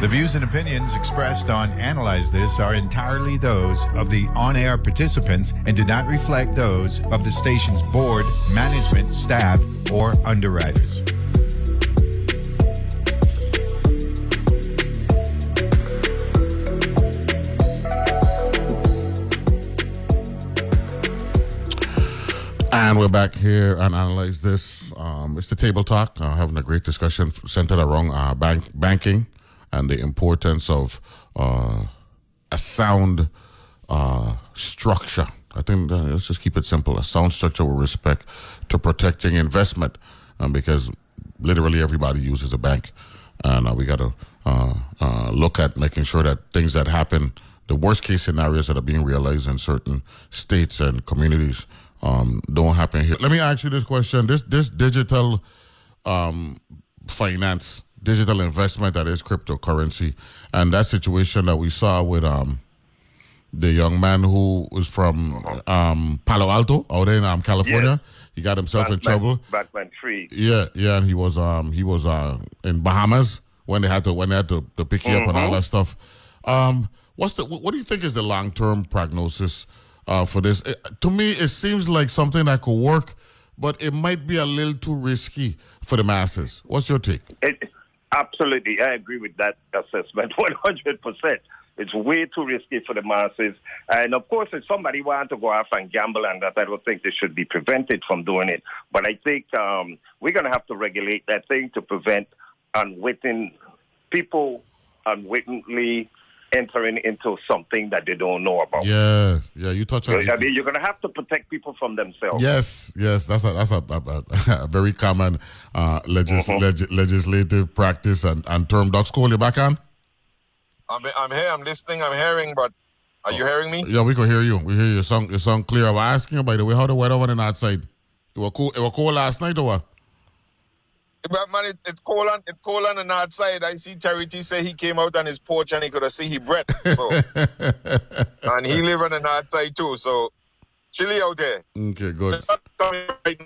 The views and opinions expressed on Analyze This are entirely those of the on air participants and do not reflect those of the station's board, management, staff, or underwriters. And we're back here and analyze this. Um, it's the table talk, uh, having a great discussion centered around uh, bank banking and the importance of uh, a sound uh, structure. I think uh, let's just keep it simple: a sound structure with respect to protecting investment, um, because literally everybody uses a bank, and uh, we got to look at making sure that things that happen, the worst case scenarios that are being realized in certain states and communities um, don't happen here. Let me ask you this question: This this digital um, finance, digital investment that is cryptocurrency, and that situation that we saw with um, the young man who was from um, Palo Alto out in um, California. Yes. He got himself in trouble. Batman Free. Yeah, yeah, and he was um he was uh in Bahamas when they had to when they had to, to pick you up and all that stuff. Um, what's the what do you think is the long term prognosis uh for this? It- to me, it seems like something that could work, but it might be a little too risky for the masses. What's your take? It, absolutely, I agree with that assessment. One hundred percent. It's way too risky for the masses, and of course, if somebody wants to go off and gamble and that, I don't think they should be prevented from doing it. But I think um, we're going to have to regulate that thing to prevent unwitting people unwittingly entering into something that they don't know about. Yeah, yeah, you touch on. I mean, you're going to have to protect people from themselves. Yes, yes, that's a that's a, a, a, a very common uh, legis- leg- legislative practice and, and term. Doc School, you back on? I'm, I'm here. I'm listening. I'm hearing, but are you hearing me? Yeah, we can hear you. We hear your song. Your song clear. I was asking you by the way, how the weather went on outside? It was cool. It was cold last night or what? But man, it, it's cold on it's cold on the north side. I see Charity say he came out on his porch and he could have see his breath. So, and he live on the north side too. So chilly out there. Okay, good. It's not coming right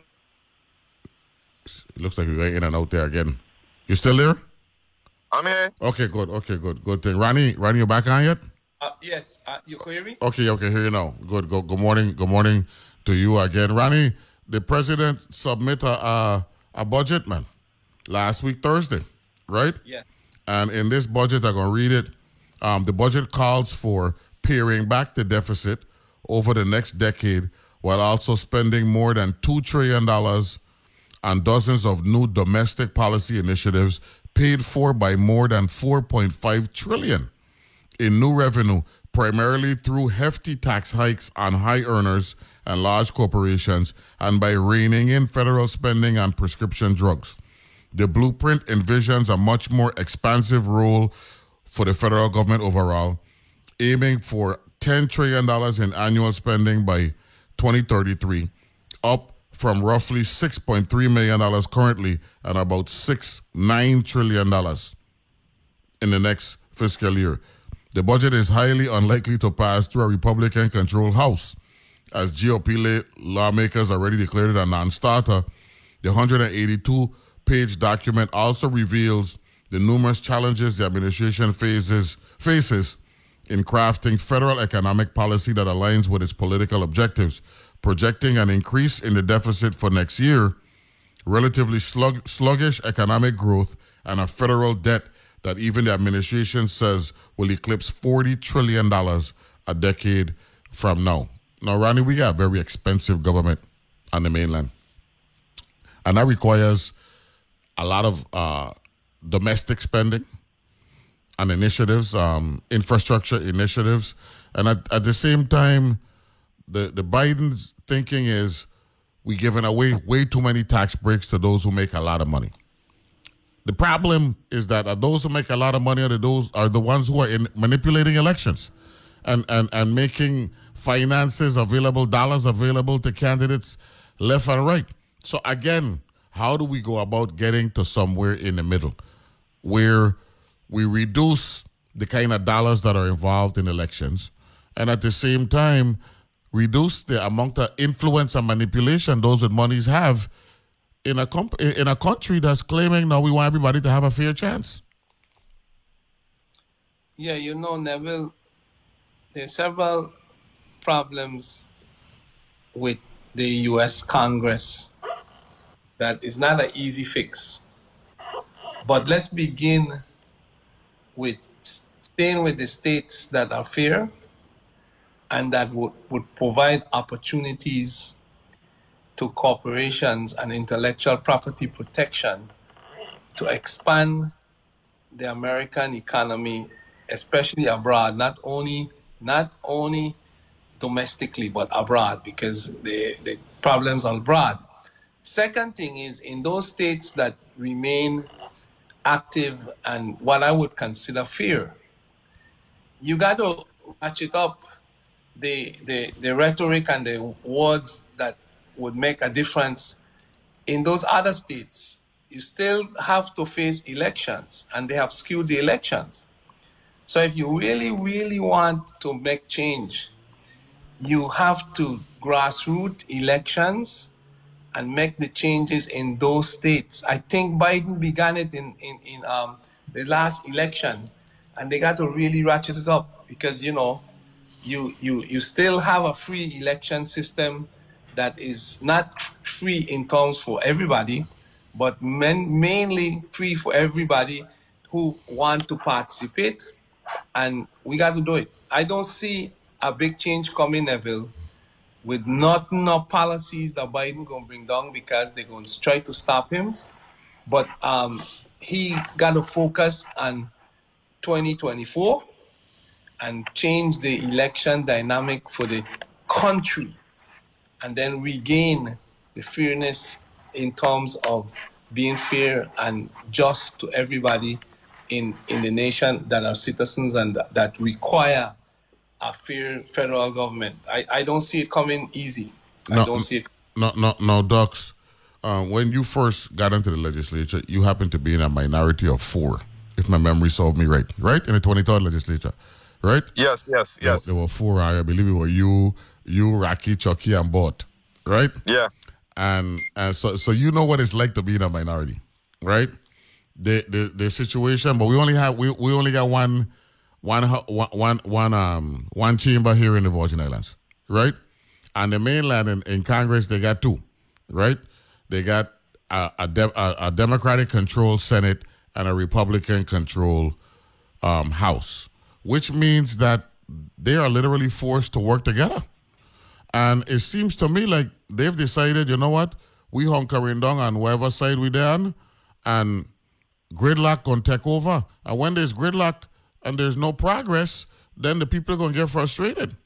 It looks like you're going in and out there again. You still there? I'm here. Okay, good. Okay, good. Good thing. Ronnie, Ronnie, you back on yet? Uh, yes, uh, you can hear me? Okay, okay, hear you now. Good. Go, good morning. Good morning to you again, Ronnie. The president submit a a, a budget, man, last week Thursday, right? Yeah. And in this budget, I'm gonna read it. Um, the budget calls for paring back the deficit over the next decade, while also spending more than two trillion dollars on dozens of new domestic policy initiatives paid for by more than 4.5 trillion in new revenue, primarily through hefty tax hikes on high earners and large corporations, and by reining in federal spending on prescription drugs. The blueprint envisions a much more expansive role for the federal government overall, aiming for $10 trillion in annual spending by 2033, up from roughly $6.3 million currently and about 6, $9 trillion in the next fiscal year. The budget is highly unlikely to pass through a Republican controlled House, as GOP lawmakers already declared it a non starter. The 182 page document also reveals the numerous challenges the administration faces, faces in crafting federal economic policy that aligns with its political objectives, projecting an increase in the deficit for next year relatively slug, sluggish economic growth, and a federal debt that even the administration says will eclipse $40 trillion a decade from now. Now, Ronnie, we got a very expensive government on the mainland, and that requires a lot of uh, domestic spending and initiatives, um, infrastructure initiatives, and at, at the same time, the the Biden's thinking is we giving away way too many tax breaks to those who make a lot of money. The problem is that those who make a lot of money are the, those are the ones who are in manipulating elections, and and and making finances available, dollars available to candidates left and right. So again, how do we go about getting to somewhere in the middle, where we reduce the kind of dollars that are involved in elections, and at the same time reduce the amount of influence and manipulation those with monies have in a comp- in a country that's claiming now we want everybody to have a fair chance. Yeah, you know, Neville, there are several problems with the US Congress that is not an easy fix. But let's begin with staying with the states that are fair and that would, would provide opportunities to corporations and intellectual property protection to expand the American economy, especially abroad, not only not only domestically but abroad, because the, the problems are abroad. Second thing is in those states that remain active and what I would consider fear, you got to ratchet up the, the, the rhetoric and the words that would make a difference in those other states. You still have to face elections, and they have skewed the elections. So, if you really, really want to make change, you have to grassroots elections and make the changes in those states. I think Biden began it in, in, in um, the last election, and they got to really ratchet it up because, you know, you, you, you still have a free election system that is not free in terms for everybody, but men, mainly free for everybody who want to participate, and we got to do it. I don't see a big change coming, Neville, with not enough policies that Biden gonna bring down because they're to try to stop him. But um, he got to focus on 2024 and change the election dynamic for the country and then regain the fairness in terms of being fair and just to everybody in, in the nation that are citizens and that require a fair federal government. I, I don't see it coming easy. No, I don't see it. No, no, no, Ducks. Uh, when you first got into the legislature, you happened to be in a minority of four, if my memory serves me right, right? In the 23rd legislature, right? Yes, yes, There- yes. There, were four. I believe it were you, you, Rocky, Chucky, and Bot, right? Yeah. and and so so you know what it's like to be in a minority, right? The the the situation, but we only have we, we only got one one one one um one chamber here in the Virgin Islands, right? And the mainland in, in Congress they got two, right? They got a a, de- a, a Democratic controlled Senate and a Republican controlled um, House, which means that they are literally forced to work together. And it seems to me like they've decided, you know what, we hunkering down on whatever side we're on, and gridlock gonna take over. And when there's gridlock and there's no progress, then the people are gonna get frustrated.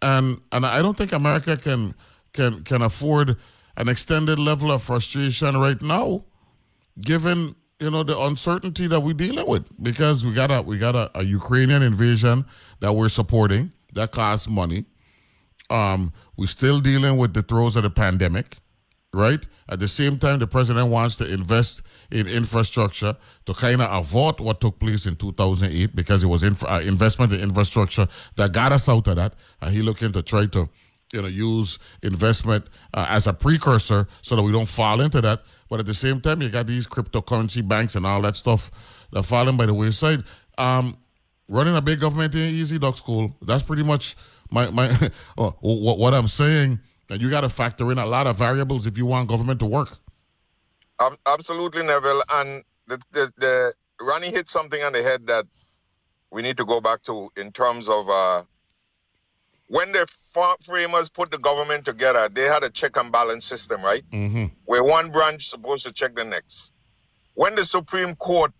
And and I don't think America can can can afford an extended level of frustration right now, given you know the uncertainty that we're dealing with. Because we got a we got a, a Ukrainian invasion that we're supporting that costs money. Um, we're still dealing with the throes of the pandemic, right? At the same time, the president wants to invest in infrastructure to kind of avoid what took place in 2008 because it was uh, investment in infrastructure that got us out of that. And he looking to try to, you know, use investment uh, as a precursor so that we don't fall into that. But at the same time, you got these cryptocurrency banks and all that stuff that falling by the wayside. Um, running a big government ain't easy, dog school. That's pretty much my my oh, what, what I'm saying. That you got to factor in a lot of variables if you want government to work. Ab- absolutely, Neville. And the, the, the Ronnie hit something on the head that we need to go back to in terms of uh, when the framers put the government together, they had a check and balance system, right? Mm-hmm. Where one branch is supposed to check the next. When the Supreme Court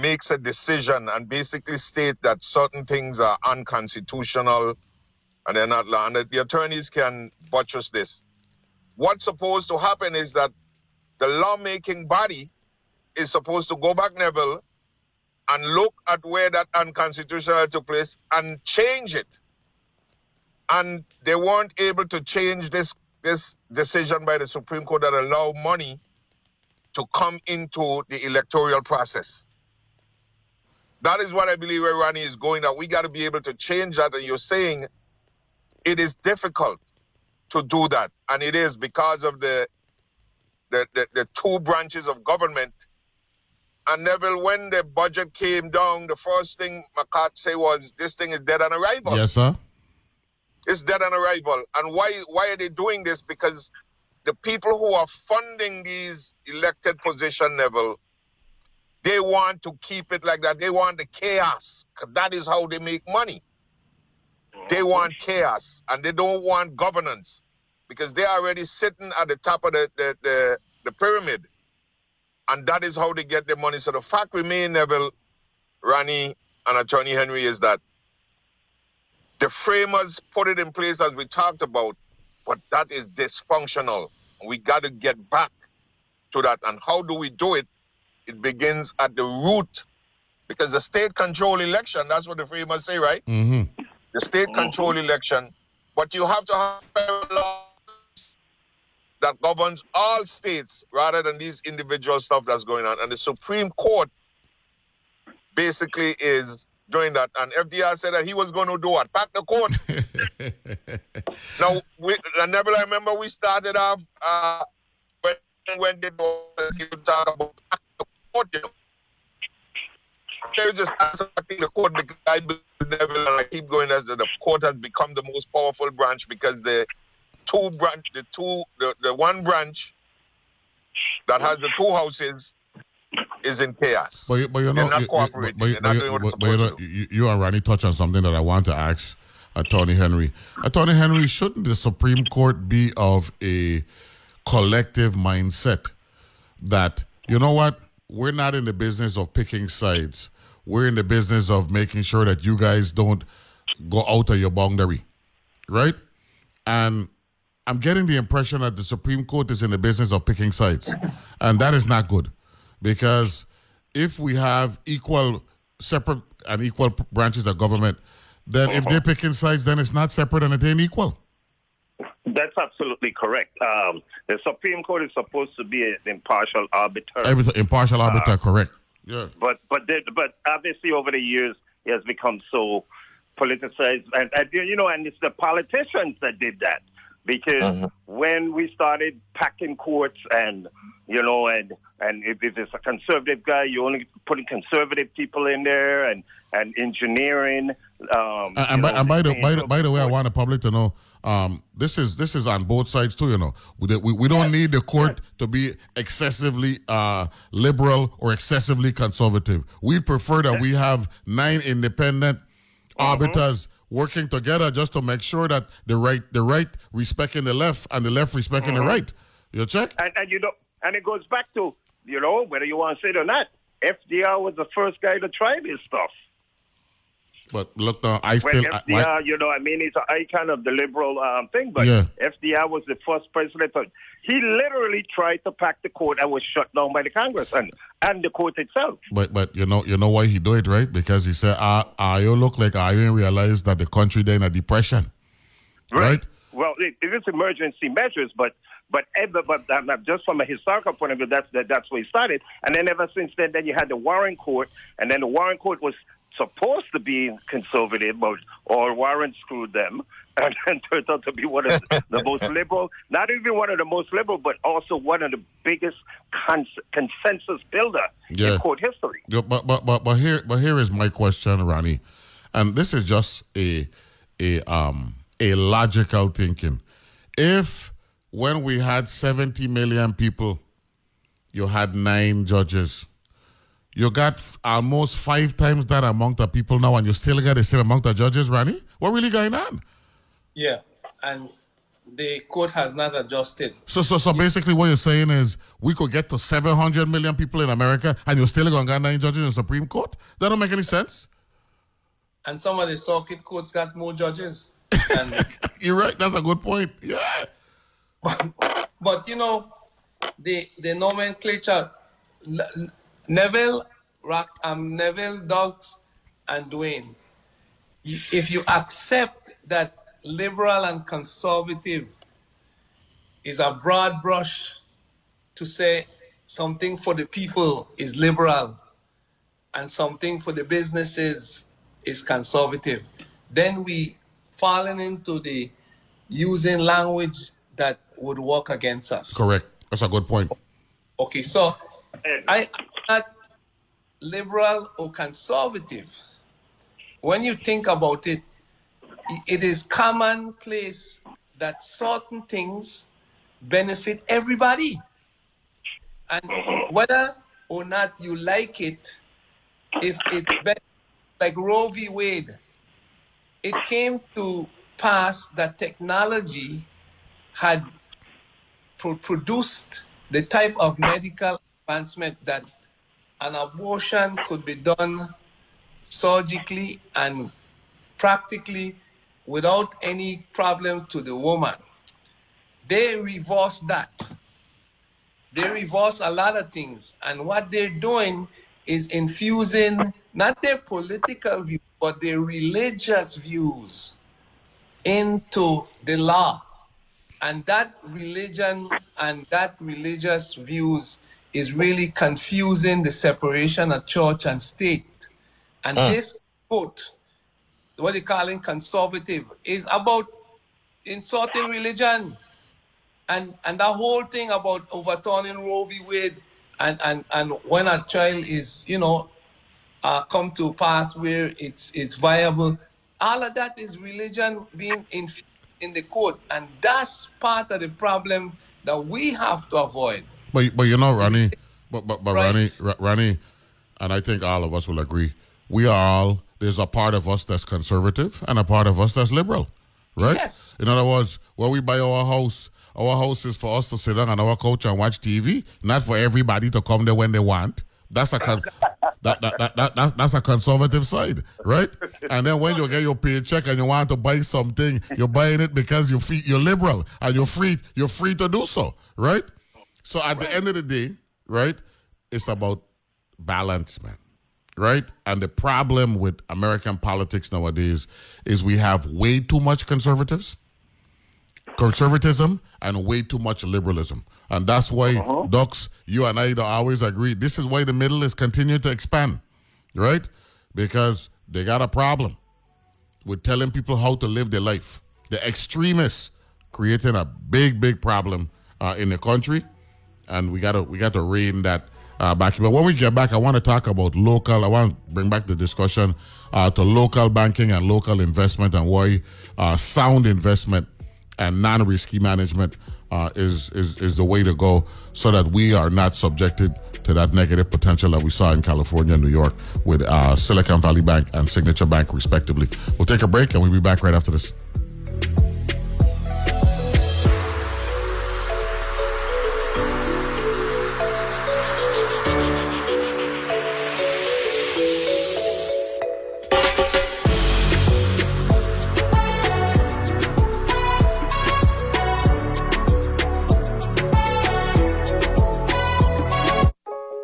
makes a decision and basically state that certain things are unconstitutional and they're not law, and the attorneys can buttress this. What's supposed to happen is that the lawmaking body is supposed to go back, Neville, and look at where that unconstitutional took place and change it. And they weren't able to change this this decision by the Supreme Court that allow money to come into the electoral process. That is what I believe where Ronnie is going. That we got to be able to change that. And you're saying it is difficult to do that, and it is because of the the, the, the two branches of government and Neville, when the budget came down, the first thing McCart said was, "This thing is dead on arrival." Yes, sir. It's dead on arrival. And why? Why are they doing this? Because the people who are funding these elected position, Neville, they want to keep it like that. They want the chaos. That is how they make money. They want chaos, and they don't want governance because they're already sitting at the top of the, the, the, the pyramid. And that is how they get their money. So the fact remains, Neville, Ronnie, and Attorney Henry, is that the framers put it in place as we talked about, but that is dysfunctional. We got to get back to that. And how do we do it? It begins at the root because the state control election, that's what the framers say, right? Mm-hmm. The state control election. But you have to have that governs all states rather than these individual stuff that's going on. And the Supreme Court basically is doing that. And FDR said that he was going to do what? Pack the court. now, we, Neville, I remember we started off uh, when, when they talk about pack the court, you know. They just attacking the court because I believe Neville, and I keep going as the, the court has become the most powerful branch because the two branch, the two, the, the one branch that has the two houses is in chaos. But, you- but you know, They're not you- cooperating. but not but you- but- but you know, you, you and Ronnie touched on something that I want to ask Attorney Henry. Attorney Henry, shouldn't the Supreme Court be of a collective mindset that you know what? We're not in the business of picking sides. We're in the business of making sure that you guys don't go out of your boundary, right? And I'm getting the impression that the Supreme Court is in the business of picking sides, and that is not good, because if we have equal, separate, and equal branches of government, then if they're picking sides, then it's not separate and it ain't equal. That's absolutely correct. Um, the Supreme Court is supposed to be an impartial arbiter. Impartial arbiter, correct? Yeah. but but the, but obviously over the years it has become so politicized, and, and you know, and it's the politicians that did that because when we started packing courts and you know, and and if, if it's a conservative guy, you're only putting conservative people in there, and and engineering. Um, And, and, you by, know, and by the by the, by the way, I want the public to know um, this is this is on both sides too. You know, we we, we don't need the court to be excessively uh, liberal or excessively conservative. We prefer that we have nine independent arbiters working together just to make sure that the right the right respecting the left and the left respecting the mm-hmm. right. You check. and, and you know, and it goes back to you know whether you want to say it or not. FDR was the first guy to try this stuff. But look, now I still I- FDR, my- you know, I mean, it's an icon of the liberal um, thing, but Yeah. FDR was the first president. To, he literally tried to pack the court and was shut down by the Congress and, and the court itself. But but you know you know why he do it right because he said ah you look like I didn't realize that the country then a depression, right? Well, it, it is emergency measures, but but ever, but um, just from a historical point of view, that's that, that's where it started. And then ever since then, then you had the Warren Court, and then the Warren Court was supposed to be conservative, but or Warren screwed them, and then turned out to be one of the most liberal, not even one of the most liberal, but also one of the biggest cons- consensus builder Yeah. in court history. Yeah, but but but but here but here is my question, Ronnie, and this is just a a um a logical thinking. If when we had seventy million people, you had nine judges. You got almost five times that amount of people now, and you still got the same amount of judges, Ronnie. What really going on? Yeah, and the court has not adjusted. So, so, so basically, what you're saying is we could get to 700 million people in America, and you're still going to get nine judges in the Supreme Court. That don't make any sense. And some of the circuit courts got more judges. And You're right. That's a good point. Yeah. but but you know, the the nomenclature, Neville, Rock, um, Neville, Dogs, and Dwayne. If you accept that liberal and conservative is a broad brush to say something for the people is liberal and something for the businesses is conservative, then we fallen into the using language that would work against us. Correct. That's a good point. Okay, so I I'm not liberal or conservative, when you think about it, it is commonplace that certain things benefit everybody. And whether or not you like it, if it like Roe v. Wade, it came to pass that technology had pro- produced the type of medical advancement that an abortion could be done surgically and practically without any problem to the woman. They reverse that. They reverse a lot of things. And what they're doing is infusing not their political view, but their religious views into the law. And that religion and that religious views is really confusing the separation of church and state. And uh. this quote, what they call calling conservative, is about insulting religion. And and that whole thing about overturning Roe v. Wade and, and, and when a child is, you know, uh, come to pass where it's it's viable, all of that is religion being in in the court, and that's part of the problem that we have to avoid. But but you know, Ronnie, but but, but right. Ronnie, Ronnie, and I think all of us will agree. We are all there's a part of us that's conservative and a part of us that's liberal, right? Yes. In other words, when we buy our house, our house is for us to sit down on our couch and watch TV, not for everybody to come there when they want. That's a con- that, that, that, that, that, that's a conservative side, right? And then when you get your paycheck and you want to buy something, you're buying it because you're free, you're liberal and you're free you're free to do so, right? So at the end of the day, right, it's about balance, man. Right? And the problem with American politics nowadays is we have way too much conservatives, conservatism, and way too much liberalism. And that's why, uh-huh. Docs, you and I always agree. This is why the middle is continuing to expand, right? Because they got a problem with telling people how to live their life. The extremists creating a big, big problem uh, in the country, and we gotta we got to rein that uh, back. But when we get back, I want to talk about local. I want to bring back the discussion uh, to local banking and local investment and why uh, sound investment and non-risky management uh, is, is is the way to go, so that we are not subjected to that negative potential that we saw in California and New York with uh, Silicon Valley Bank and Signature Bank, respectively. We'll take a break and we'll be back right after this.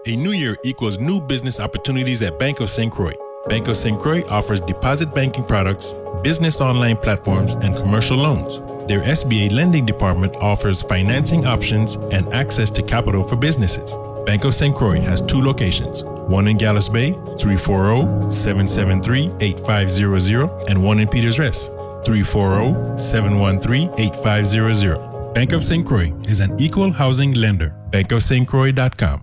A new year equals new business opportunities at Bank of St. Croix. Bank of St. Croix offers deposit banking products, business online platforms, and commercial loans. Their SBA lending department offers financing options and access to capital for businesses. Bank of St. Croix has two locations, one in Gallows Bay, 340-773-8500, and one in Peters Rest, 340-713-8500. Bank of St. Croix is an equal housing lender. bankofstcroix.com.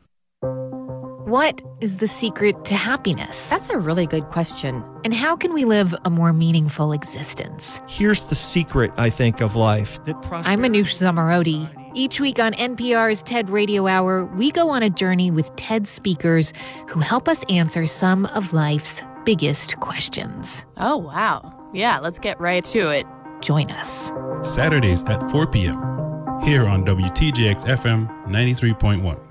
What is the secret to happiness? That's a really good question. And how can we live a more meaningful existence? Here's the secret, I think, of life. That I'm Manoush Zomorodi. Each week on NPR's TED Radio Hour, we go on a journey with TED speakers who help us answer some of life's biggest questions. Oh, wow. Yeah, let's get right to it. Join us. Saturdays at 4 p.m. here on WTJX FM 93.1.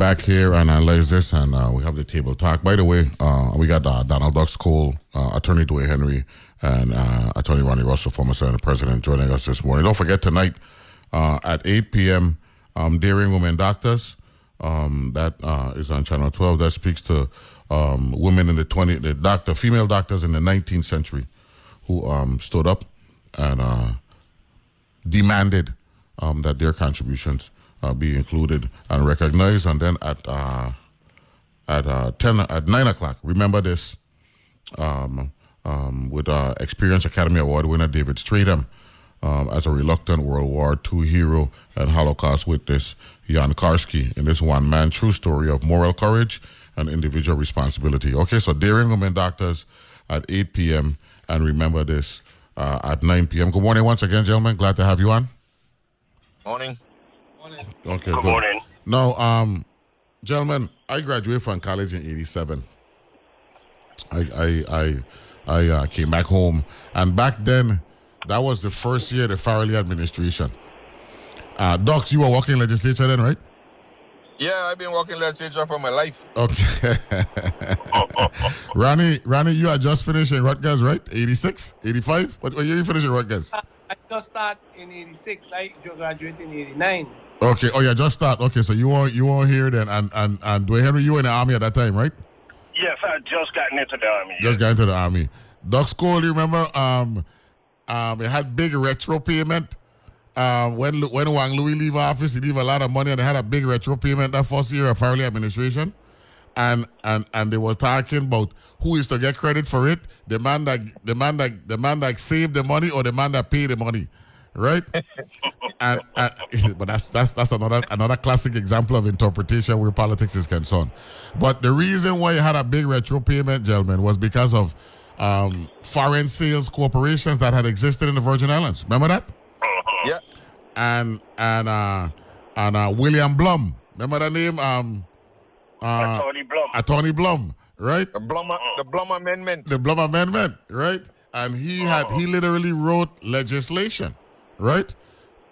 back here and analyze this, and uh, we have the table talk. By the way, uh, we got uh, Donald Ducks Cole, uh, Attorney Dwayne Henry, and uh, Attorney Ronnie Russell, former Senate President, joining us this morning. Don't forget tonight uh, at 8 p.m., um, Daring Women Doctors. Um, that is on Channel 12. That speaks to um, women in the 20, the doctor, female doctors in the 19th century who um, stood up and demanded um, that their contributions uh, be included and recognized. And then at uh, at uh, ten at nine o'clock, remember this um, um, with uh, Experience Academy Award winner David Strathairn um, as a reluctant World War II hero and Holocaust witness Jan Karski in this one man true story of moral courage and individual responsibility. Okay, so Daring Women Doctors at 8 p.m. and remember this uh, at 9 p.m. Good morning once again, gentlemen. Glad to have you on. Morning. Okay. Good morning. No, um, gentlemen, I graduated from college in '87. I I I I uh, came back home, and back then, that was the first year of the Farrelly administration. Uh, Docs, you were working legislature then, right? Yeah, I've been working legislature for my life. Okay. Ronnie, Ronnie, you are just finishing Rutgers, right? 86, 85? What, what year you finishing Rutgers? I just started in 86. I graduated in 89. Okay. Oh, yeah, just start. Okay, so you weren't you weren't here then, and and and Dwayne Henry, you were in the army at that time, right? Yes, I just gotten into the army. Just got into the army. Doc School, you remember? Um, um, it had big retro payment. Um, when when Juan Luis leave office, he leave a lot of money, and they had a big retro payment that first year of Farrelly administration. And and and they were talking about who is to get credit for it: the man that the man that the man that saved the money or the man that paid the money, right? and, and but that's that's that's another another classic example of interpretation where politics is concerned. But the reason why you had a big retro payment, gentlemen, was because of um, foreign sales corporations that had existed in the Virgin Islands. Remember that? Yeah. And and uh, and uh, William Blum. Remember that name? Um, uh, Tony Blum. Attorney Blum, right? The Blum, the Blum Amendment. The Blum Amendment, right? And he had he literally wrote legislation, right,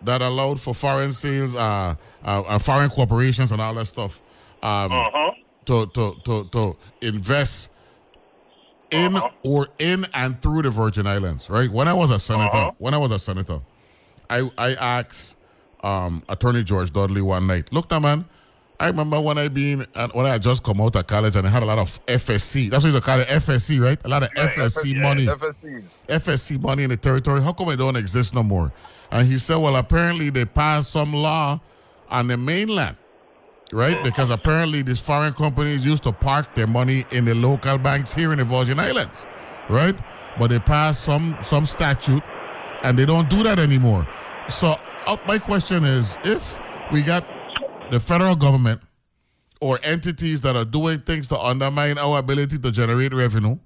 that allowed for foreign sales, uh, uh, uh foreign corporations and all that stuff, um, Uh-huh. to to to to invest in or in and through the Virgin Islands, right? When I was a senator, Uh-huh. when I was a senator, I I asked um, Attorney George Dudley one night, look, now, man, I remember when I been and when I had just come out of college and I had a lot of FSC. That's what you call it, FSC, right? A lot of FSC Yeah, money. FSCs. FSC money in the territory. How come it don't exist no more? And he said, well, apparently they passed some law on the mainland, right? Because apparently these foreign companies used to park their money in the local banks here in the Virgin Islands, right? But they passed some some statute, and they don't do that anymore. So uh, my question is, if we got the federal government or entities that are doing things to undermine our ability to generate revenue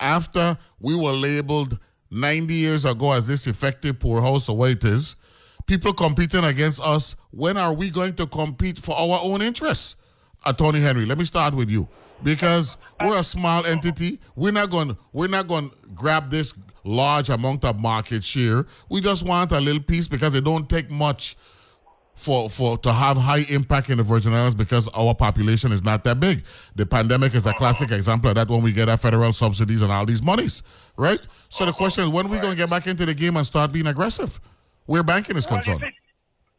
after we were labeled 90 years ago as this effective poorhouse of what people competing against us when are we going to compete for our own interests? Attorney henry let me start with you. Because we're a small entity we're not going we're not going to grab this large amount of market share. We just want a little piece because it don't take much for for to have high impact in the Virgin Islands because our population is not that big. The pandemic is a classic example of that when we get our federal subsidies and all these monies, right? So the question is, when are we going to get back into the game and start being aggressive? Where banking is Well, concerned. see,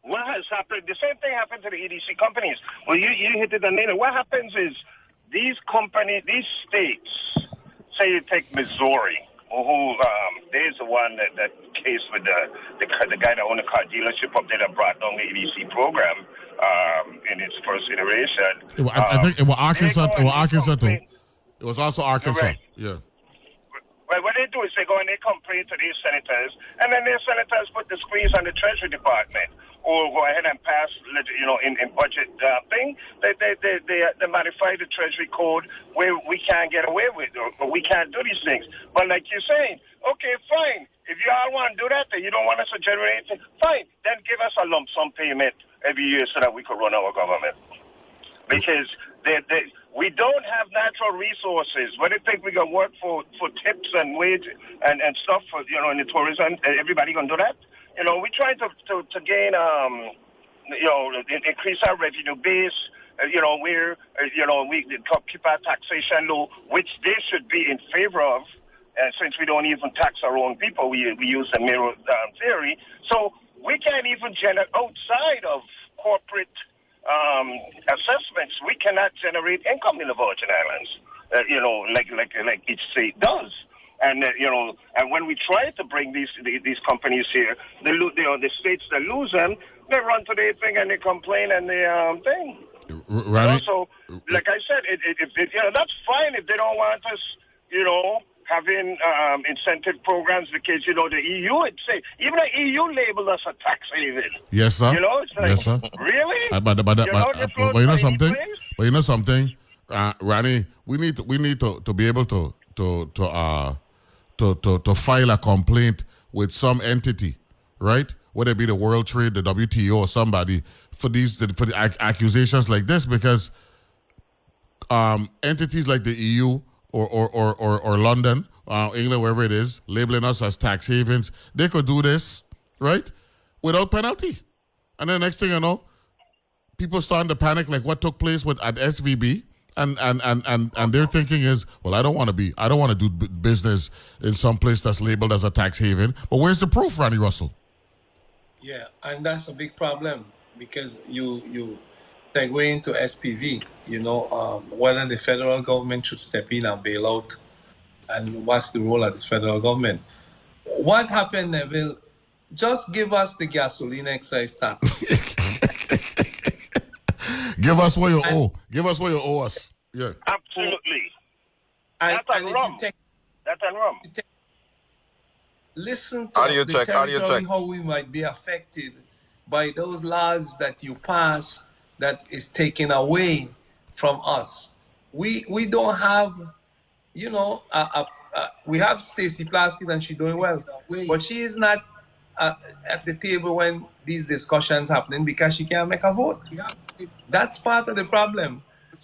what has happened? The same thing happened to the EDC companies. Well, you, you hit it on the nail. What happens is these companies, these states, say you take Missouri, who um, there's the one that, that case with the, the the guy that owned a car dealership up there that brought down the EDC program. um, in its first iteration. It wa- I, I think it was Um, Arkansas. It was Arkansas too. It was also Arkansas. Correct. Yeah. Well, what they do is they go and they complain to these senators, and then their senators put the squeeze on the Treasury Department, or go ahead and pass, you know, in, in budget uh, thing. They, they, they, they, they modify the Treasury Code where we can't get away with, or, or we can't do these things. But like you're saying, okay, fine. If you all want to do that, then you don't want us to generate anything, fine. Then give us a lump sum payment every year so that we could run our government because they, they, we don't have natural resources. What do you think we gonna work for for tips and wage and, and stuff for you know in the tourism? Everybody gonna do that? You know, we trying to, to to gain um you know increase our revenue base. Uh, you know, we're uh, you know we keep our taxation low, which they should be in favor of. Since we don't even tax our own people, we we use the mirror um, theory. So we can't even generate outside of corporate um, assessments, we cannot generate income in the Virgin Islands. Uh, you know, like like like each state does. And uh, you know, and when we try to bring these the- these companies here, the you know, the states that lose them, they run to their thing and they complain and they um thing. R- You know, Ronnie, so, like I said, it, it, it, it, you know, that's fine if they don't want us, you know, having um, incentive programs because, you know, the EU would say, even the EU labeled us a tax haven. Yes, sir. You know, it's like, yes, sir. really? Uh, but but, but, You but, know, uh, this but you know something. But you know something, uh, Ronnie. We need to, we need to, to be able to to to uh to, to to file a complaint with some entity, right? Whether it be the World Trade, the WTO, or somebody for these for the ac- accusations like this, because um, entities like the EU or or, or, or, or London, uh, England, wherever it is, labeling us as tax havens, they could do this, right, without penalty. And then next thing you know, people starting to panic like what took place with at SVB. And, and, and, and, and their thinking is, well, I don't want to be, I don't want to do b- business in some place that's labeled as a tax haven. But where's the proof, Ronnie Russell? Yeah, and that's a big problem because you you segue into SVB. You know, um, whether the federal government should step in and bail out, and what's the role of the federal government? What happened, Neville? Just give us the gasoline excise tax. Give us what you owe. Give us what you owe us. Yeah. Absolutely. and, That's and if rum. take That's on rum. listen to How do you the check? How territory, check? how we might be affected by those laws that you pass that is taken away from us. We we don't have, you know, a, a, a, we have Stacey Plaskett and she's doing well, but she is not uh, at the table when these discussions happening because she can't make a vote. That's part of the problem.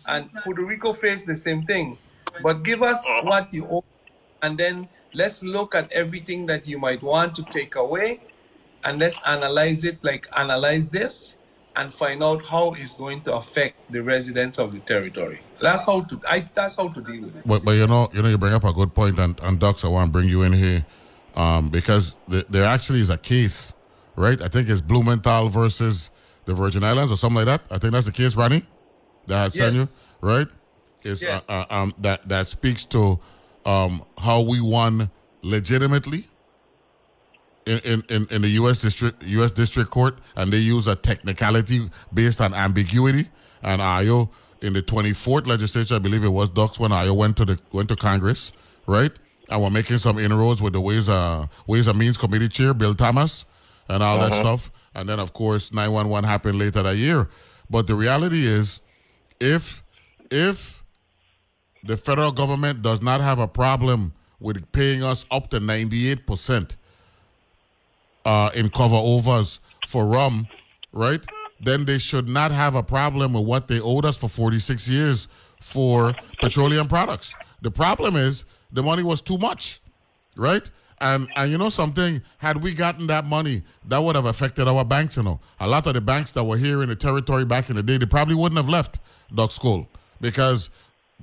And Puerto Rico faced the same thing. But give us what you owe, and then let's look at everything that you might want to take away, and let's analyze it like analyze this and find out how it's going to affect the residents of the territory. That's how to I, that's how to deal with it. But, but you know, you know, you bring up a good point, and, and Dux, I want to bring you in here um, because the, there actually is a case, right? I think it's Blumenthal versus the Virgin Islands or something like that. I think that's the case, Ronnie. That I sent you, right? It's Yeah. uh, uh, um, that that speaks to um, how we won legitimately in, in, in, the U.S. district U.S. district court, and they use a technicality based on ambiguity. And Ayo in the 24th legislature, I believe it was Dux when Ayo went to the went to Congress, right? And we're making some inroads with the Ways uh, Ways and Means Committee chair, Bill Thomas, and all that stuff. And then of course 911 happened later that year. But the reality is, if if the federal government does not have a problem with paying us up to 98 percent uh, in cover overs for rum, right? Then they should not have a problem with what they owed us for 46 years for petroleum products. The problem is the money was too much, right? And and you know something, had we gotten that money, that would have affected our banks. You know, a lot of the banks that were here in the territory back in the day, they probably wouldn't have left Duck School because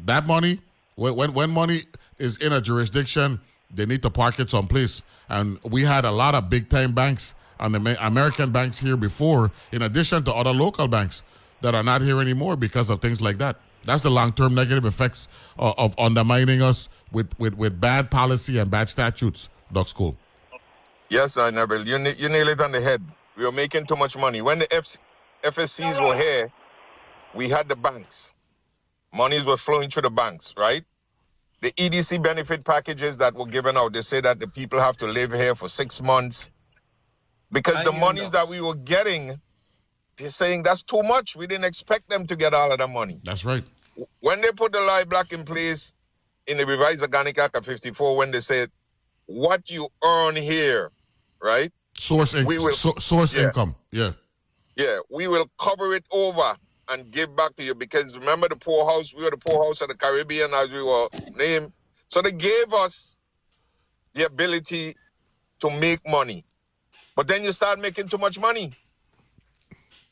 that money, when when, when money is in a jurisdiction, they need to park it someplace. And we had a lot of big time banks and Amer- American banks here before, in addition to other local banks that are not here anymore because of things like that. That's the long term negative effects of, of undermining us with, with, with bad policy and bad statutes, Duck School. Yes, I Neville, you, you nail it on the head. We are making too much money. When the FC, FSCs were here, we had the banks. Monies were flowing through the banks, right? The EDC benefit packages that were given out, they say that the people have to live here for six months. Because the monies that we were getting, they're saying that's too much. We didn't expect them to get all of the money. That's right. When they put the lie black in place in the revised Organic Act of 54, when they said, what you earn here, right? Source, in- We will- so- source Yeah. income. Yeah. Yeah, we will cover it over and give back to you because remember the poorhouse, we were the poorhouse of the Caribbean as we were named. So they gave us the ability to make money. But then you start making too much money.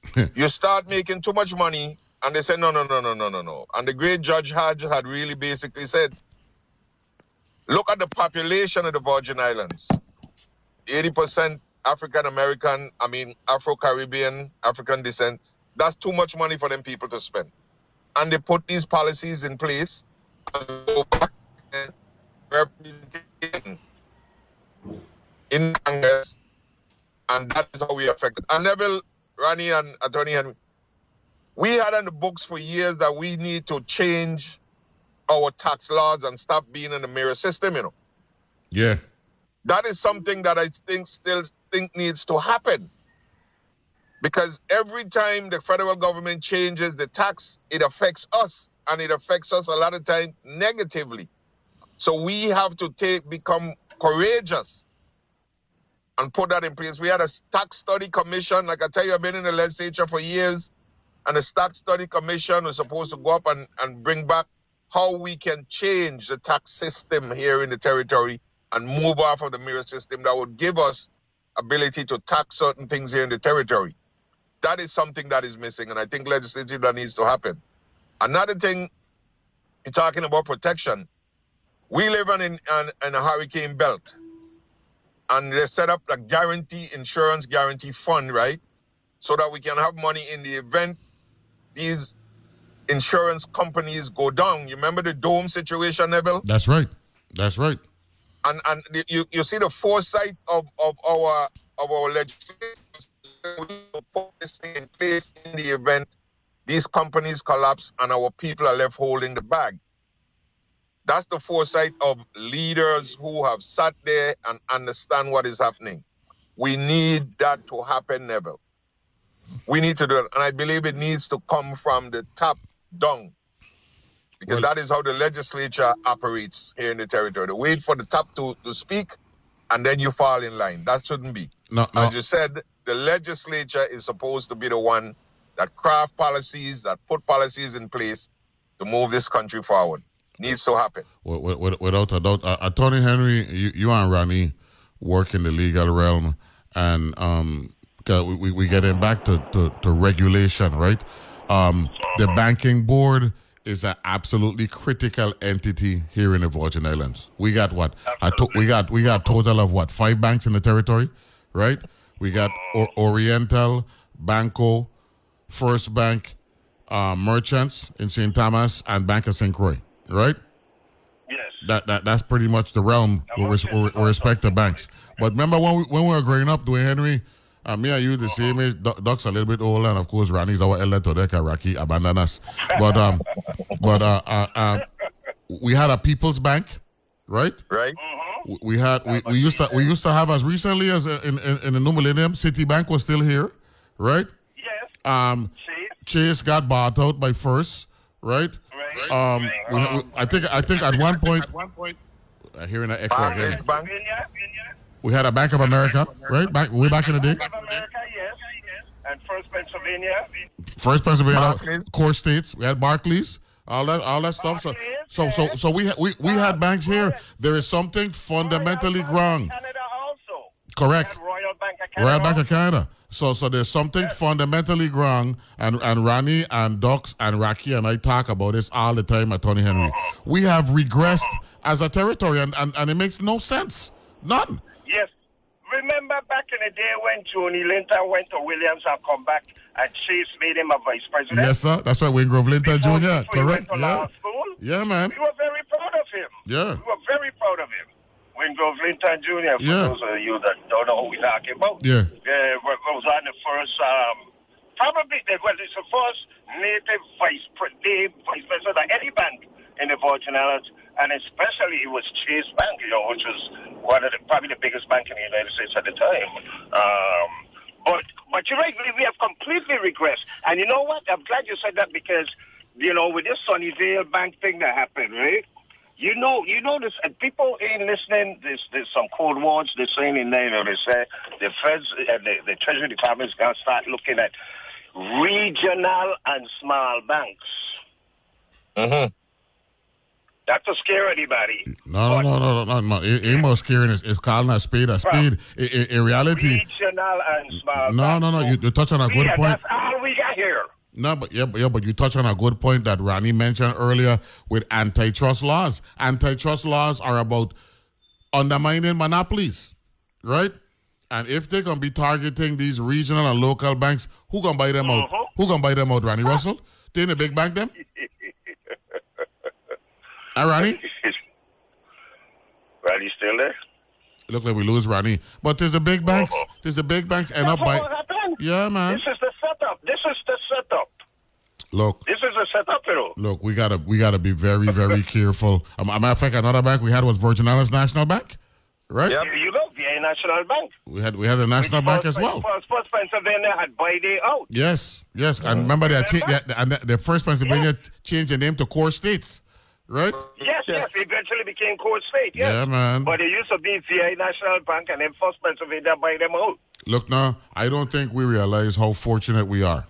you start making too much money, and they said, no, no, no, no, no, no, no. And the great Judge Hodge had really basically said, look at the population of the Virgin Islands. 80% African American, I mean Afro Caribbean, African descent. That's too much money for them people to spend. And they put these policies in place in Congress, and that is how we affected. And Neville, Ronnie, and Attorney Henry, we had on the books for years that we need to change our tax laws and stop being in the mirror system, you know Yeah. that is something that I think still think needs to happen. Because every time the federal government changes the tax, it affects us and it affects us a lot of time negatively. So we have to take become courageous and put that in place. We had a tax study commission. Like I tell you, I've been in the legislature for years, and the tax study commission was supposed to go up and, and bring back how we can change the tax system here in the territory and move off of the mirror system that would give us ability to tax certain things here in the territory. That is something that is missing, and I think legislatively that needs to happen. Another thing, you're talking about protection. We live in, in, in a hurricane belt, and they set up a guarantee insurance guarantee fund, right? So that we can have money in the event these insurance companies go down. You remember the dome situation, Neville? That's right. That's right. and and the- you, you see the foresight of, of our of our legislators we put this thing in place in the event these companies collapse and our people are left holding the bag. That's the foresight of leaders who have sat there and understand what is happening. We need that to happen, Neville. We need to do it. And I believe it needs to come from the top down. Because that is how the legislature operates here in the territory. They wait for the top to, to speak and then you fall in line. That shouldn't be. No, no. As you said, the legislature is supposed to be the one that craft policies, that put policies in place to move this country forward. Needs to happen. Wi- wi- Without a doubt, uh, Attorney Henry, you, you and Ronnie work in the legal realm, and um, 'cause we, we we getting back to, to, to regulation, right? Um, the banking board is an absolutely critical entity here in the Virgin Islands. We got what? I to, we got we got total of what? Five banks in the territory, right? We got o- Oriental, Banco, First Bank, uh, Merchants in St. Thomas, and Bank of St. Croix, right? Yes. That, that that's pretty much the realm with, res- with respect to banks. But remember when we, when we were growing up, Dwayne Henry, uh, me and you the same age. Doc- Doc's a little bit older, and of course, Ronnie's our elder to Deka Raki abandoned us. But um, but uh, uh, uh, we had a People's Bank, right? Right. We- We had we, we used to we used to have as recently as uh, in, in, in the new millennium, Citibank was still here, right? Yes. Um, Chase got bought out by First, right? Right. Um, we, we, I think I think at one point, I hearing an echo again. Pennsylvania, We had a Bank of America, right? Back way back in the day. Bank of America, yes. And First Pennsylvania. First Pennsylvania, CoreStates. We had Barclays, all that, all that stuff. So, so, so, so we ha- we we had banks here. There is something fundamentally wrong. Canada also. Correct. Royal Bank of Canada. Royal Bank of Canada. So, so there's something fundamentally wrong, and and Ronnie and Docs and Raki and I talk about this all the time at Tony Henry. We have regressed as a territory, and, and, and it makes no sense. None. Remember back in the day when Tony Linton went to Williams and come back and Chase made him a vice president? Yes, sir. That's right. Wingrove Linton Jr. Before he went Correct. Yeah. Yeah, man. We were very proud of him. Yeah. We were very proud of him. Wingrove Linton Jr., for Yeah. those of you that don't know who we're talking about. Yeah. Uh, was on the first um, probably well, it's the first native vice pre- vice president of any bank in the Virgin Islands, and especially it was Chase Bank, you know, which was one of the probably the biggest bank in the United States at the time. Um, but but you're right, we, have completely regressed. And you know what? I'm glad you said that because you know with this Sunnyvale Bank thing that happened, right? You know, you know this, and people ain't listening. There's, there's some cold words they're saying in there. You know, they say the feds and the, the Treasury Department's gonna start looking at regional and small banks. Mm-hmm. Not to scare anybody. No, no, no, no, no, no. It ain't more scaring. It's, it's calling a spade a spade. In, reality, Regional and small no, no, no. You, you touch on a good point. That's all we got here. No, but yeah, but yeah, but you touch on a good point that Ronnie mentioned earlier with antitrust laws. Antitrust laws are about undermining monopolies, right? And if they're gonna be targeting these regional and local banks, who gonna buy them out? Uh-huh. Who gonna buy them out? Ronnie Russell? They in the big bank them? Huh, Ronnie? Ronnie still there? Look like we lose Ronnie. But there's the big banks. There's the big banks end up by happened. Yeah, man. This is the setup. This is the setup. Look, This is a setup, you know. look, we gotta we gotta be very, very careful. Um, a matter of fact, another bank we had was Virgin Islands National Bank. Right? Here you go, VI National Bank. We had we had a national bank as well. First, first Pennsylvania had by day out. Yes, yes. And remember they had cha- they- and the, the first Pennsylvania changed the name to CoreStates, right? Yes, yes, eventually became Court State, yes. Yeah, man. But it used to be VI National Bank and then First Pennsylvania by them out. Look now, I don't think we realize how fortunate we are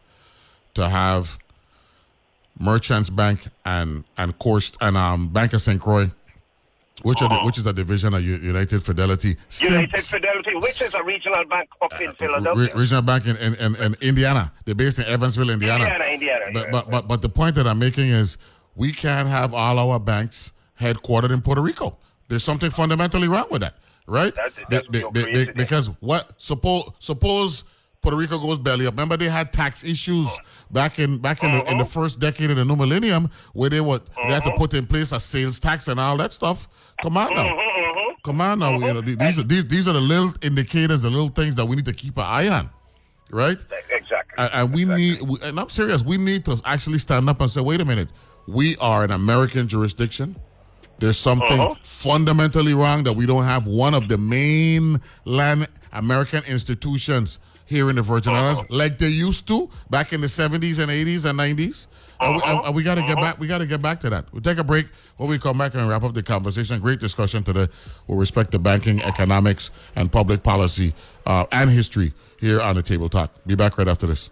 to have Merchants Bank and and Course and um Bank of St. Croix, which are the, which is a division of U- United Fidelity. Sim- United Fidelity, which is a regional bank up in Re- Philadelphia. regional bank in, in, in, in Indiana. They're based in Evansville, Indiana. Indiana, Indiana, But, but, but, but the point that I'm making is we can't have all our banks headquartered in Puerto Rico. There's something fundamentally wrong with that, right? That's- that's be- real be- because what suppose suppose Puerto Rico goes belly up. Remember they had tax issues back in back in, the, in the Uh-huh. first decade of the new millennium where they would they had to put in place a sales tax and all that stuff. Come on now. Uh-huh, Come on now. You know, these are these these are the little indicators, the little things that we need to keep an eye on. Right? Exactly. And, and we need, and I'm serious, we need to actually stand up and say, wait a minute, we are an American jurisdiction. There's something Uh-huh. fundamentally wrong that we don't have one of the main land American institutions here in the Virgin Uh-huh. Islands like they used to back in the 70s and 80s and 90s. And we, and- we got to get back. We got to get back to that. We'll take a break. When we come back and wrap up the conversation, great discussion today with respect to banking, economics, and public policy uh, and history here on the Table Talk. Be back right after this.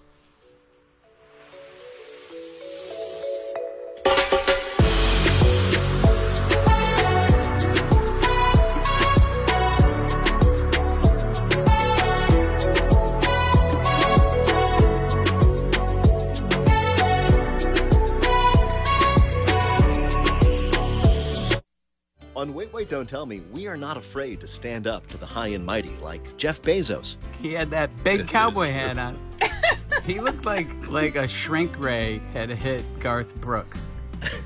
On Wait, Wait, Don't Tell Me, we are not afraid to stand up to the high and mighty like Jeff Bezos. He had that big cowboy hat on. he looked like like a shrink ray had hit Garth Brooks.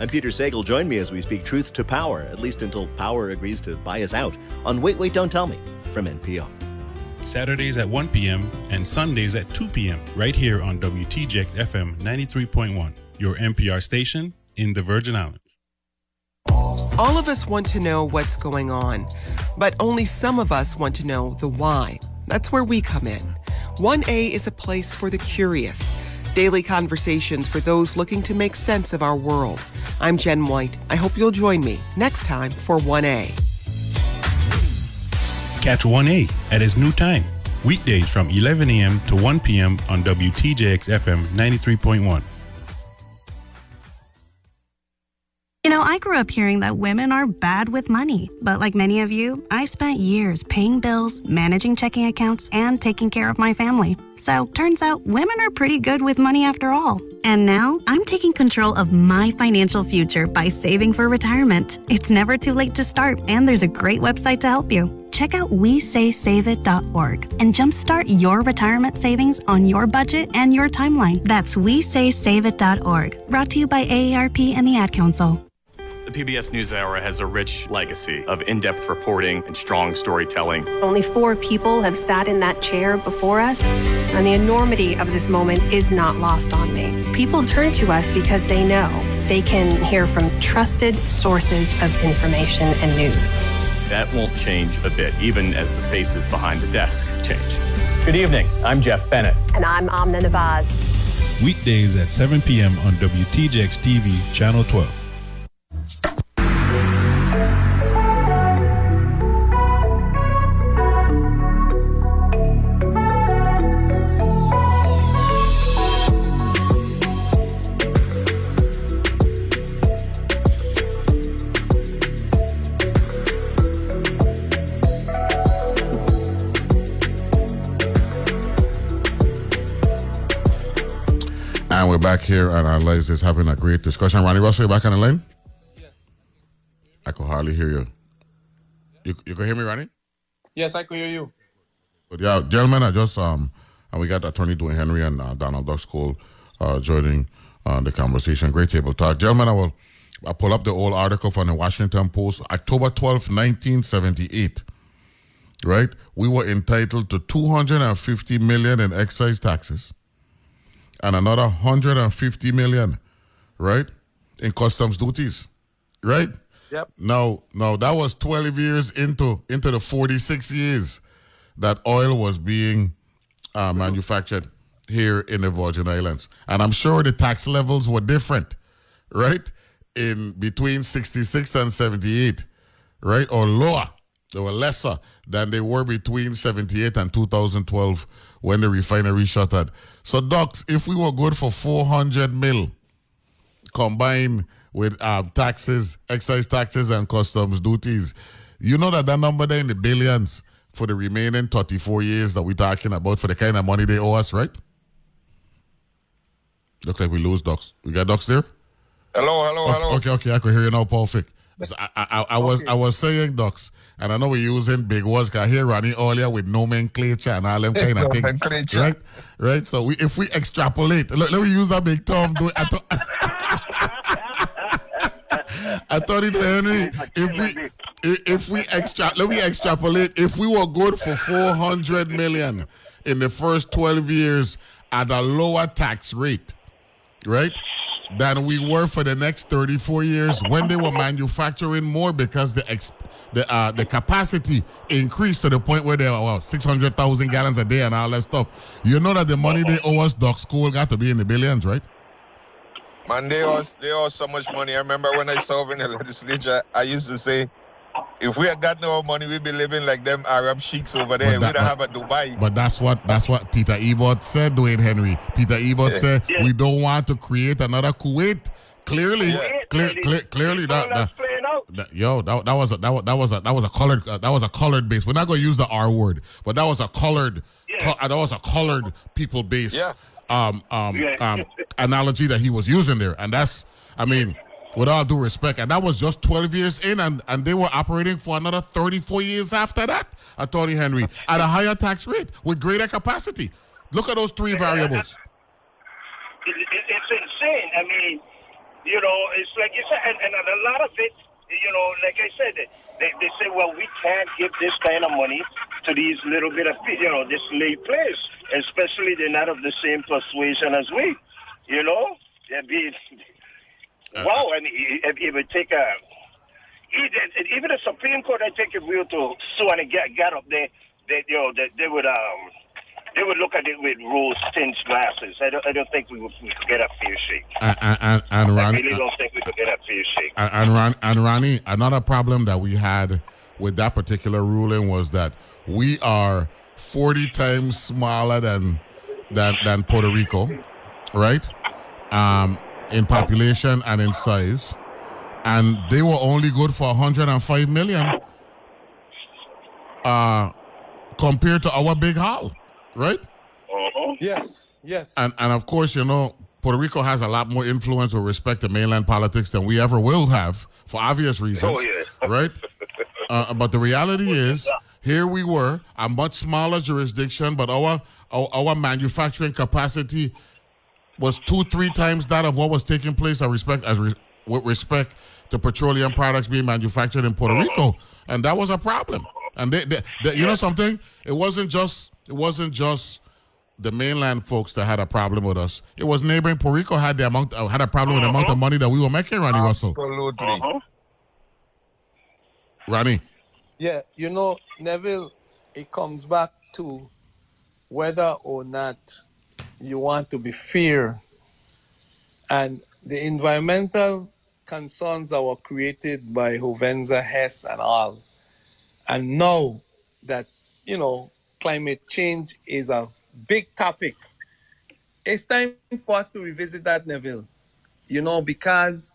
I'm Peter Sagal. Join me as we speak truth to power, at least until power agrees to buy us out, on Wait, Wait, Don't Tell Me from NPR. Saturdays at 1 p.m. and Sundays at 2 p.m. right here on WTJX FM 93.1, your NPR station in the Virgin Islands. All of us want to know what's going on, but only some of us want to know the why. That's where we come in. 1A is a place for the curious, daily conversations for those looking to make sense of our world. I'm Jen White. I hope you'll join me next time for 1A. Catch 1A at its new time, weekdays from 11 a.m. to 1 p.m. on WTJX FM 93.1. You know, I grew up hearing that women are bad with money, but like many of you, I spent years paying bills, managing checking accounts, and taking care of my family. So, turns out women are pretty good with money after all. And now, I'm taking control of my financial future by saving for retirement. It's never too late to start, and there's a great website to help you. Check out WeSaySaveIt.org and jumpstart your retirement savings on your budget and your timeline. That's WeSaySaveIt.org. Brought to you by AARP and the Ad Council. The PBS NewsHour has a rich legacy of in depth reporting and strong storytelling. Only four people have sat in that chair before us, and the enormity of this moment is not lost on me. People turn to us because they know they can hear from trusted sources of information and news. That won't change a bit, even as the faces behind the desk change. Good evening. I'm Jeff Bennett. And I'm Amna Nawaz. Weekdays at 7 p.m. on WTJX TV, Channel 12. And is having a great discussion. Ronnie Russell, you back on the line? Yes. I could hardly hear you. You, you can hear me, Ronnie? Yes, I can hear you. But yeah, gentlemen, I just um, and we got Attorney Dwayne Henry and uh, Donald Duck School uh, joining uh, the conversation. Great table talk, gentlemen. I will I pull up the old article from the Washington Post, October twelfth, nineteen seventy eight. Right, we were entitled to two hundred and fifty million in excise taxes, and another hundred and fifty million, right, in customs duties. Right. Yep. Now, now that was 12 years into into the 46 years that oil was being uh, manufactured here in the Virgin Islands, and I'm sure the tax levels were different, right? In between 66 and 78, right, or lower. They were lesser than they were between 78 and 2012 when the refinery shuttered. So, docs, if we were good for 400 mil combined with uh, taxes, excise taxes, and customs duties. You know that that number there in the billions for the remaining 34 years that we're talking about for the kind of money they owe us, right? Looks like we lose ducks. We got ducks there? Hello, hello, okay, hello. Okay, okay, I can hear you now, perfect. So I, I, I, was I was saying ducks, and I know we're using big words. Cause I hear Ronnie earlier with nomenclature and all them kind of things, right? Right. So we, if we extrapolate, let, let me use that big term. Do I thought, I thought it, Henry. If we if- if we extra let me extrapolate. If we were good for four hundred million in the first twelve years at a lower tax rate, right? Than we were for the next thirty-four years when they were manufacturing more because the ex, the uh, the capacity increased to the point where they were well, six hundred thousand gallons a day and all that stuff. You know that the money they owe us, Doc School, got to be in the billions, right? Man, they owe, they owe so much money. I remember when I served in the legislature, I used to say, if we had got no money, we'd be living like them Arab sheiks over there. But we don't have a Dubai. But that's what that's what Peter Ebert said, Dwayne Henry. Peter Ebert Yeah. said Yeah. we don't want to create another Kuwait. Clearly, clear, clear, clearly that, that, that- yo that, that was a that was that was a that was a colored uh, that was a colored base. We're not going to use the R word, but that was a colored co- uh, that was a colored people base um um Yeah. um analogy that he was using there, and that's I mean. With all due respect, and that was just 12 years in, and, and they were operating for another 34 years after that, Attorney Henry, at a higher tax rate with greater capacity. Look at those three variables. it, it, it's insane. I mean, you know, it's like you said, and, and a lot of it, you know, like I said, they, they say, well, we can't give this kind of money to these little bit of, you know, this slave players, especially they're not of the same persuasion as we, you know. They'd be, wow, and it, it, would take a, even, the Supreme Court, I think if we were to sue and get, get up there, they, you know, they, they would, um, they would look at it with rose-tinted glasses. I don't, I don't think we would, we could get a fair shake. And, and, and, and I really don't think we could get a fair shake. and, and, Ron, and Ronnie, another problem that we had with that particular ruling was that we are 40 times smaller than than, than Puerto Rico, right? Um, in population and in size. And they were only good for 105 million uh, compared to our big haul, right? Yes, yes. And and of course, you know, Puerto Rico has a lot more influence with respect to mainland politics than we ever will have for obvious reasons. Oh, yeah. Right? Uh, but the reality is, here we were, a much smaller jurisdiction, but our, our our manufacturing capacity was two, three times that of what was taking place. I respect as re, with respect to petroleum products being manufactured in Puerto Rico, and that was a problem. And they, they, they, you know something? It wasn't just it wasn't just the mainland folks that had a problem with us. It was neighboring Puerto Rico had the amount uh, had a problem with the amount of money that we were making, Ronnie Russell. Absolutely. Ronnie. Yeah, you know, Neville, it comes back to whether or not you want to be fair. And the environmental concerns that were created by Hovensa, Hess, and all. And now that, you know, climate change is a big topic, it's time for us to revisit that, Neville. You know, because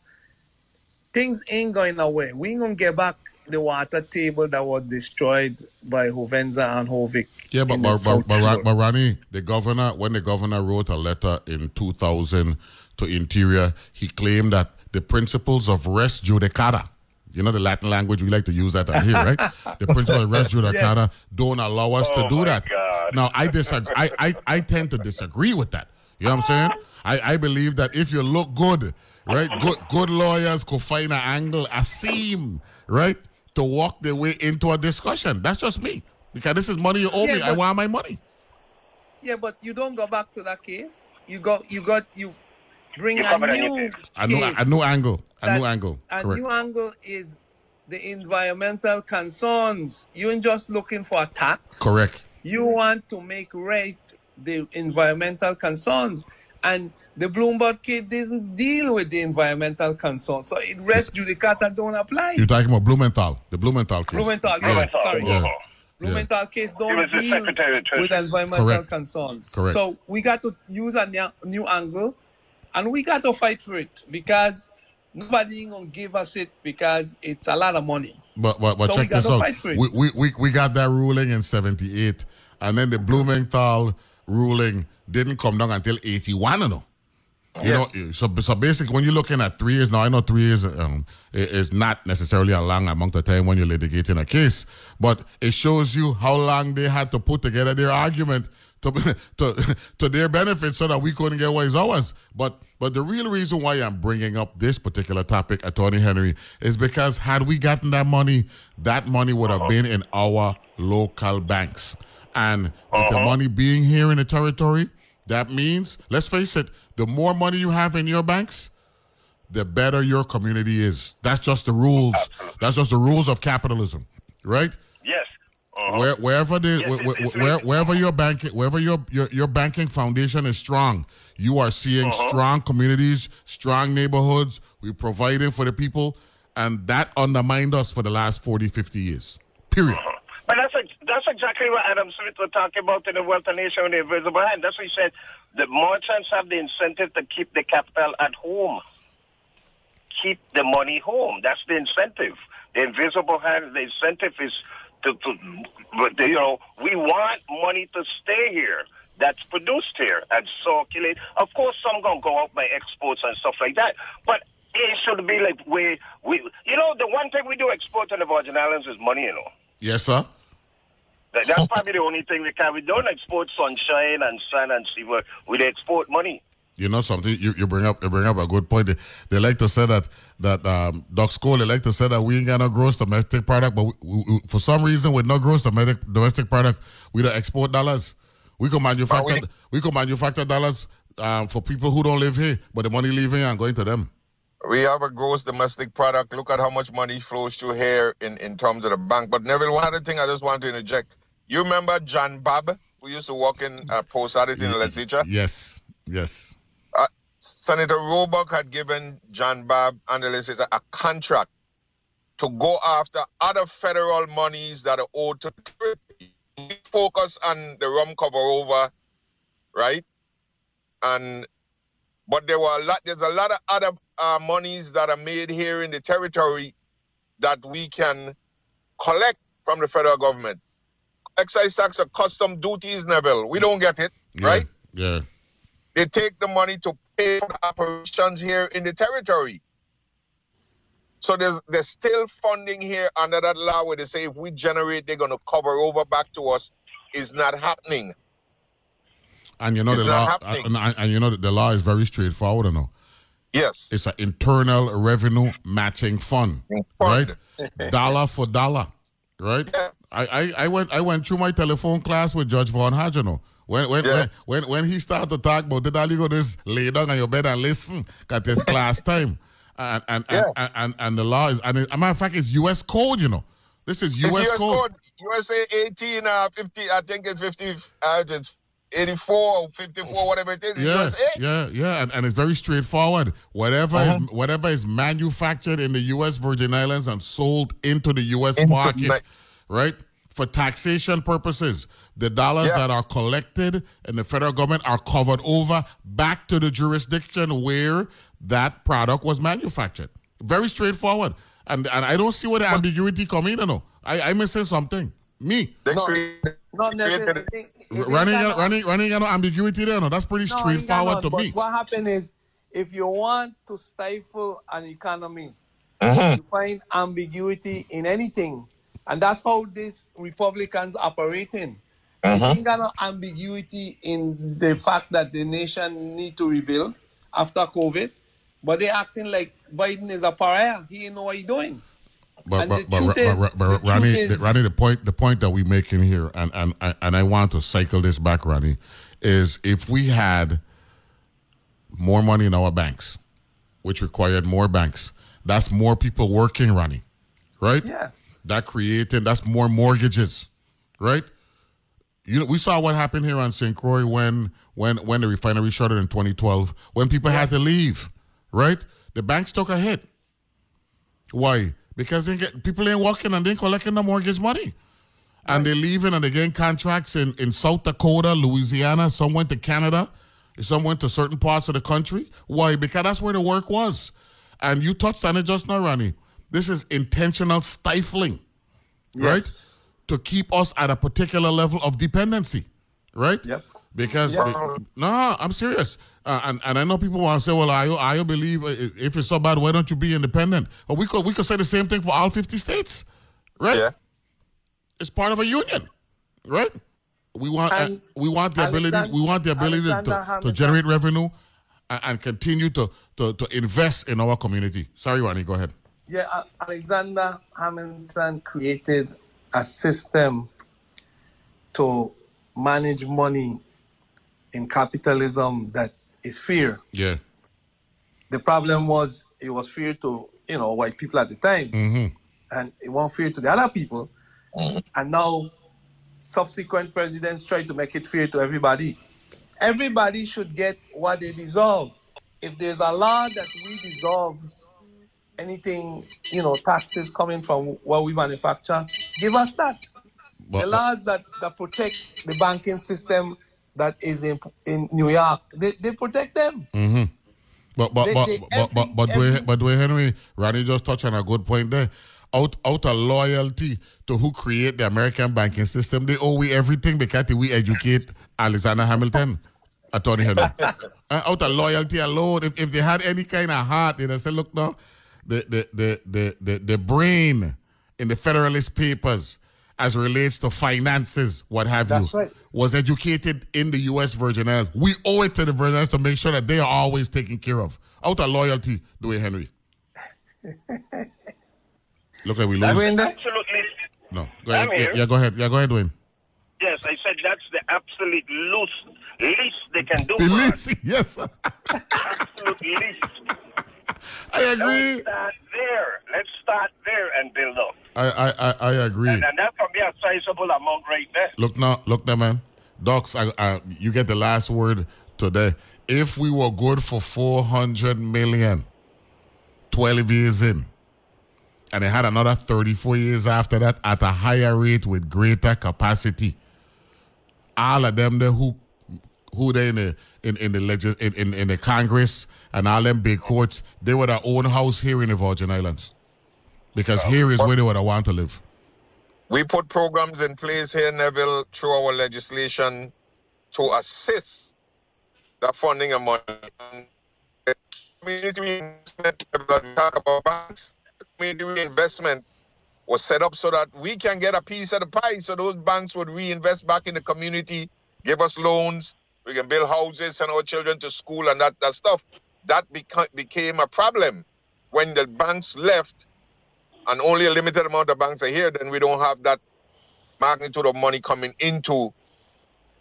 things ain't going away. We ain't gonna get back the water table that was destroyed by Hovensa and HOVIC. Yeah, but in the but, but, South but, Ra- Shore. but Ronnie, the governor, when the governor wrote a letter in 2000 to Interior, he claimed that the principles of res judicata, you know the Latin language, we like to use that on here, right? The principles of res judicata don't allow us to oh do that. Now, I disagree. I, I, I tend to disagree with that. You know what I'm saying? I, I believe that if you look good, right, good, good lawyers could find an angle, a seam, right, to walk their way into a discussion. That's just me. Because this is money you owe Yeah, me. I want my money. Yeah, but you don't go back to that case. You got you got you bring You a new anything. A new, case. a new angle. A new angle. A Correct. new angle is the environmental concerns. You ain't just looking for a tax. Correct. You want to make right the environmental concerns. And the Bloomberg case doesn't deal with the environmental concerns. So it res judicata don't apply. You're talking about Blumenthal, the Blumenthal case. Blumenthal, yeah, sorry. Yeah. yeah. Case don't was the deal Secretary of Treasury. with environmental Correct. concerns. Correct. So we got to use a new, new angle and we got to fight for it because nobody ain't gonna give us it because it's a lot of money. But but, but So we check this gotta out. fight for it. We, we, we, we got that ruling in 78, and then the Blumenthal ruling didn't come down until 81, you know. You Yes. know, so so basically, when you're looking at three years now, I know three years um, is not necessarily a long amount of time when you're litigating a case, but it shows you how long they had to put together their argument to to to their benefit, so that we couldn't get what is ours. But but the real reason why I'm bringing up this particular topic, Attorney Henry, is because had we gotten that money, that money would have been in our local banks, and with the money being here in the territory. That means, let's face it, the more money you have in your banks, the better your community is. That's just the rules. That's just the rules of capitalism, right? Yes. Where, wherever the Yes, where, it's- it's where, wherever your banking wherever your, your your banking foundation is strong, you are seeing Uh-huh. strong communities, strong neighborhoods. We're providing for the people, and that undermined us for the last 40, 50 years. Period. But that's ex- that's exactly what Adam Smith was talking about in the Wealth of Nation with the Invisible Hand. That's what he said. The merchants have the incentive to keep the capital at home. Keep the money home. That's the incentive. The invisible hand, the incentive is to, to you know, we want money to stay here. That's produced here and circulate. Of course, some gonna go out by exports and stuff like that. But it should be like we we you know the one thing we do export to the Virgin Islands is money. You know. Yes, sir. That, that's probably the only thing we can. We don't export sunshine and sun and sea. We we export money. You know something? You, you bring up you bring up a good point. They, they like to say that that um, Doc School. They like to say that we ain't got no gross domestic product, but we, we, we- for some reason, with no gross domestic domestic product, we don't export dollars. We can manufacture we, can manufacture dollars um, for people who don't live here, but the money leaving and going to them. We have a gross domestic product. Look at how much money flows through here in, in terms of the bank. But Neville, one other thing I just want to interject. You remember John Bob, who used to work in uh, post audit in the legislature? Yes, yes. Uh, Senator Roebuck had given John Bob and the legislature a contract to go after other federal monies that are owed to the focus on the rum cover over, right? And but there were a lot. There's a lot of other uh, monies that are made here in the territory that we can collect from the federal government. Excise tax or custom duties, Neville. We don't get it, right? Yeah. They take the money to pay for the operations here in the territory. So there's there's still funding here under that law where they say if we generate, they're gonna cover over back to us. Is not happening. And you know It's the law, and, and, and you know that the law is very straightforward. You know, Yes. It's an internal revenue matching fund, right? dollar for dollar, right? I, I, I went I went through my telephone class with Judge Von Hagino. When when, when when when he started to talk about it, all you go just lay down on your bed and listen, cause it's class time. And and, and, and, and, and the law is and it, a matter of fact it's US code, you know. This is US, US code. code. USA 18, uh, 50, I think it's 50, uh, it's 84 or 54, whatever it is. It's Yeah, USA. yeah, yeah, and, and it's very straightforward. Whatever Uh-huh. is whatever is manufactured in the U.S. Virgin Islands and sold into the U.S. Into market, ma- right, for taxation purposes, the dollars Yeah. that are collected in the federal government are covered over back to the jurisdiction where that product was manufactured. Very straightforward, and and I don't see where the ambiguity come in. You know, I I missing something. Me. No, no, no, Running, it- running, running, no ambiguity there. No, that's pretty No, straightforward none, to me. What happened is, if you want to stifle an economy, Mhm. you find ambiguity in anything, and that's how these Republicans are operating. Uh-huh. They ain't got no ambiguity in the fact that the nation need to rebuild after COVID, but they acting like Biden is a pariah. He ain't know what he doing. But, but, but, but, but, but Ronnie, is- Ronnie, the point, the point that we making here, and, and and I want to cycle this back, Ronnie, is if we had more money in our banks, which required more banks, that's more people working, Ronnie, right? Yeah. That created that's more mortgages, right? You know, we saw what happened here on St. Croix when when when the refinery shuttered in 2012, when people had to leave, right? The banks took a hit. Why? Because they get people ain't working and they ain't collecting the mortgage money. And they're leaving and they getting contracts in, in South Dakota, Louisiana. Some went to Canada. Some went to certain parts of the country. Why? Because that's where the work was. And you touched on it just now, Ronnie. This is intentional stifling, right? To keep us at a particular level of dependency, right? Yep. Because Yeah. no, I'm serious. Uh, and, and I know people want to say, well, I, I believe uh, if it's so bad, why don't you be independent? But we could we could say the same thing for all 50 states, right? Yeah. It's part of a union, right? We want uh, we want the ability we want the ability to, to, to generate revenue and, and continue to, to to invest in our community. Sorry, Ronnie, go ahead. Yeah, Alexander Hamilton created a system to manage money in capitalism that is fear. Yeah. The problem was it was fear to you know white people at the time, Mm-hmm. and it wasn't fear to the other people. And now subsequent presidents try to make it fair to everybody. Everybody should get what they deserve. If there's a law that we deserve anything, you know, taxes coming from what we manufacture, give us that. But- the laws that, that protect the banking system that is in in New York, they, they protect them. Mm-hmm. But but They- but they- but but but every- but Dwayne Henry, Ronnie just touched on a good point there. Out out of loyalty to who create the American banking system, they owe we everything because we educate Alexander Hamilton, Attorney Henry. Out of loyalty alone, if, if they had any kind of heart, they'd said, look now, the the the the the, the brain in the Federalist Papers as relates to finances, what have That's you, right. was educated in the U.S. Virgin Islands. We owe it to the Virgin Islands to make sure that they are always taken care of. Out of loyalty, Dwayne Henry. Look at we That's lose. absolutely. No, go ahead. I'm Yeah, here. yeah, go ahead. Yeah, go ahead, Dwayne. Yes, I said that's the absolute loose, least they can do. The for least, us. yes. Absolute least. I agree. Let's start there. Let's start there and build up. I, I, I, agree. And, and that can be a sizable amount right there. Look now, look now, man. Docs, I, I, you get the last word today. If we were good for 400 million 12 years in, and they had another 34 years after that at a higher rate with greater capacity, all of them there who who they in the in, in the legis- in, in, in the Congress and all them big courts, they would have own house here in the Virgin Islands. Because here is where they would want to live. We put programs in place here, Neville, through our legislation to assist the funding of money. And Community investment, that we talk about banks, community investment was set up so that we can get a piece of the pie. So those banks would reinvest back in the community, give us loans, we can build houses, send our children to school and that, that stuff. that beca- became a problem when the banks left and only a limited amount of banks are here, then we don't have that magnitude of money coming into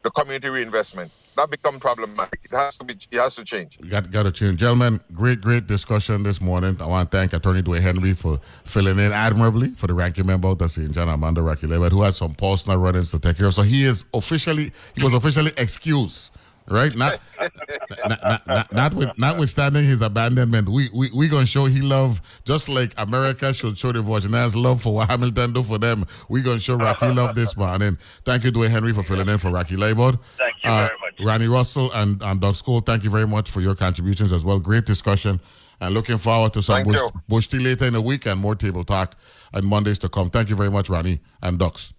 the community reinvestment. That become problematic. It has to be. It has to change. Got got to change, gentlemen. Great, great discussion this morning. I want to thank Attorney Dwayne Henry for filling in admirably for the ranking member of the St. John Amanda Rocky who had some personal run-ins to take care of. So he is officially he was officially excused right? Not, not, not, not, not with, notwithstanding his abandonment, we we we gonna show he love just like America should show the Virginians love for what Hamilton do for them. We gonna show Rocky love this man. And thank you, Dwayne Henry, for filling in for Rocky Labor. Thank you uh, very much, Ronnie Russell and and Doug School. Thank you very much for your contributions as well. Great discussion. And looking forward to some bush, bush tea later in the week and more table talk and Mondays to come. Thank you very much, Ronnie and Ducks.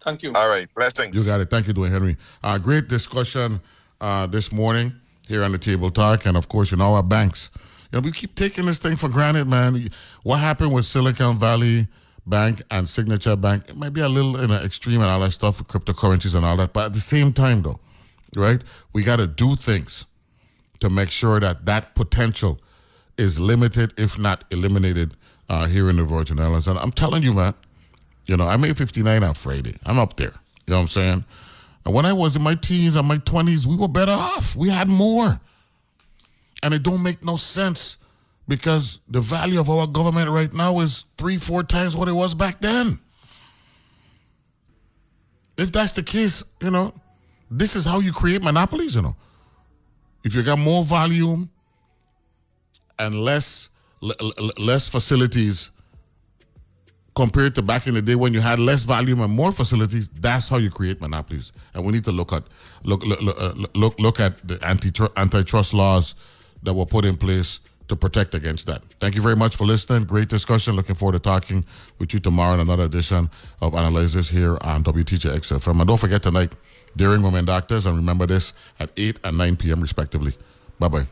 Thank you. All right. Blessings. You got it. Thank you, Dwayne Henry. Uh, great discussion uh, this morning here on the table talk, and of course, know our banks. You know, we keep taking this thing for granted, man. What happened with Silicon Valley Bank and Signature Bank? It might be a little in an extreme and all that stuff with cryptocurrencies and all that, but at the same time, though, right? We got to do things to make sure that that potential is limited, if not eliminated, uh, here in the Virgin Islands. And I'm telling you, man, you know, I made 59 on Friday. I'm up there. You know what I'm saying? And when I was in my teens and my 20s, we were better off. We had more. And it don't make no sense because the value of our government right now is three, four times what it was back then. If that's the case, you know, this is how you create monopolies, you know. If you got more volume and less l- less facilities compared to back in the day when you had less volume and more facilities, that's how you create monopolies. And we need to look at look look look, uh, look, look at the anti antitrust laws that were put in place to protect against that. Thank you very much for listening. Great discussion. Looking forward to talking with you tomorrow in another edition of Analyze This here on WTJX FM. And don't forget tonight, Daring Women Doctors, and remember this at 8 and 9 p.m. respectively. Bye bye.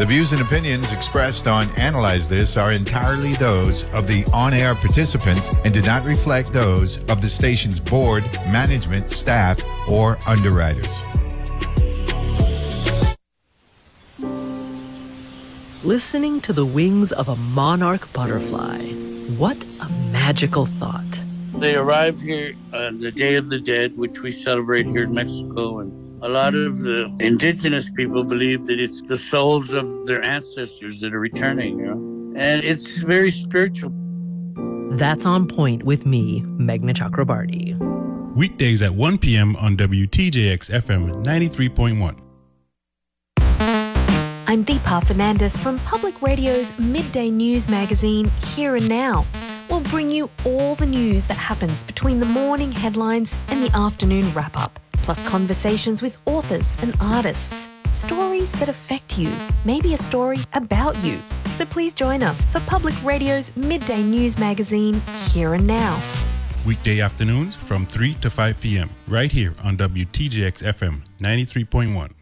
The views and opinions expressed on Analyze This are entirely those of the on air participants and do not reflect those of the station's board, management, staff, or underwriters. Listening to the wings of a monarch butterfly. What a magical thought. They arrive here on the Day of the Dead, which we celebrate here in Mexico, and a lot of the indigenous people believe that it's the souls of their ancestors that are returning, you know? And it's very spiritual. That's on point with me, Meghna Chakrabarti. Weekdays at 1 p.m. on WTJX FM 93.1. I'm Deepa Fernandes from Public Radio's midday news magazine, Here and Now. We'll bring you all the news that happens between the morning headlines and the afternoon wrap up plus conversations with authors and artists. Stories that affect you, maybe a story about you. So please join us for Public Radio's midday news magazine, Here and Now. Weekday afternoons from 3 to 5 p.m., right here on WTJX FM 93.1.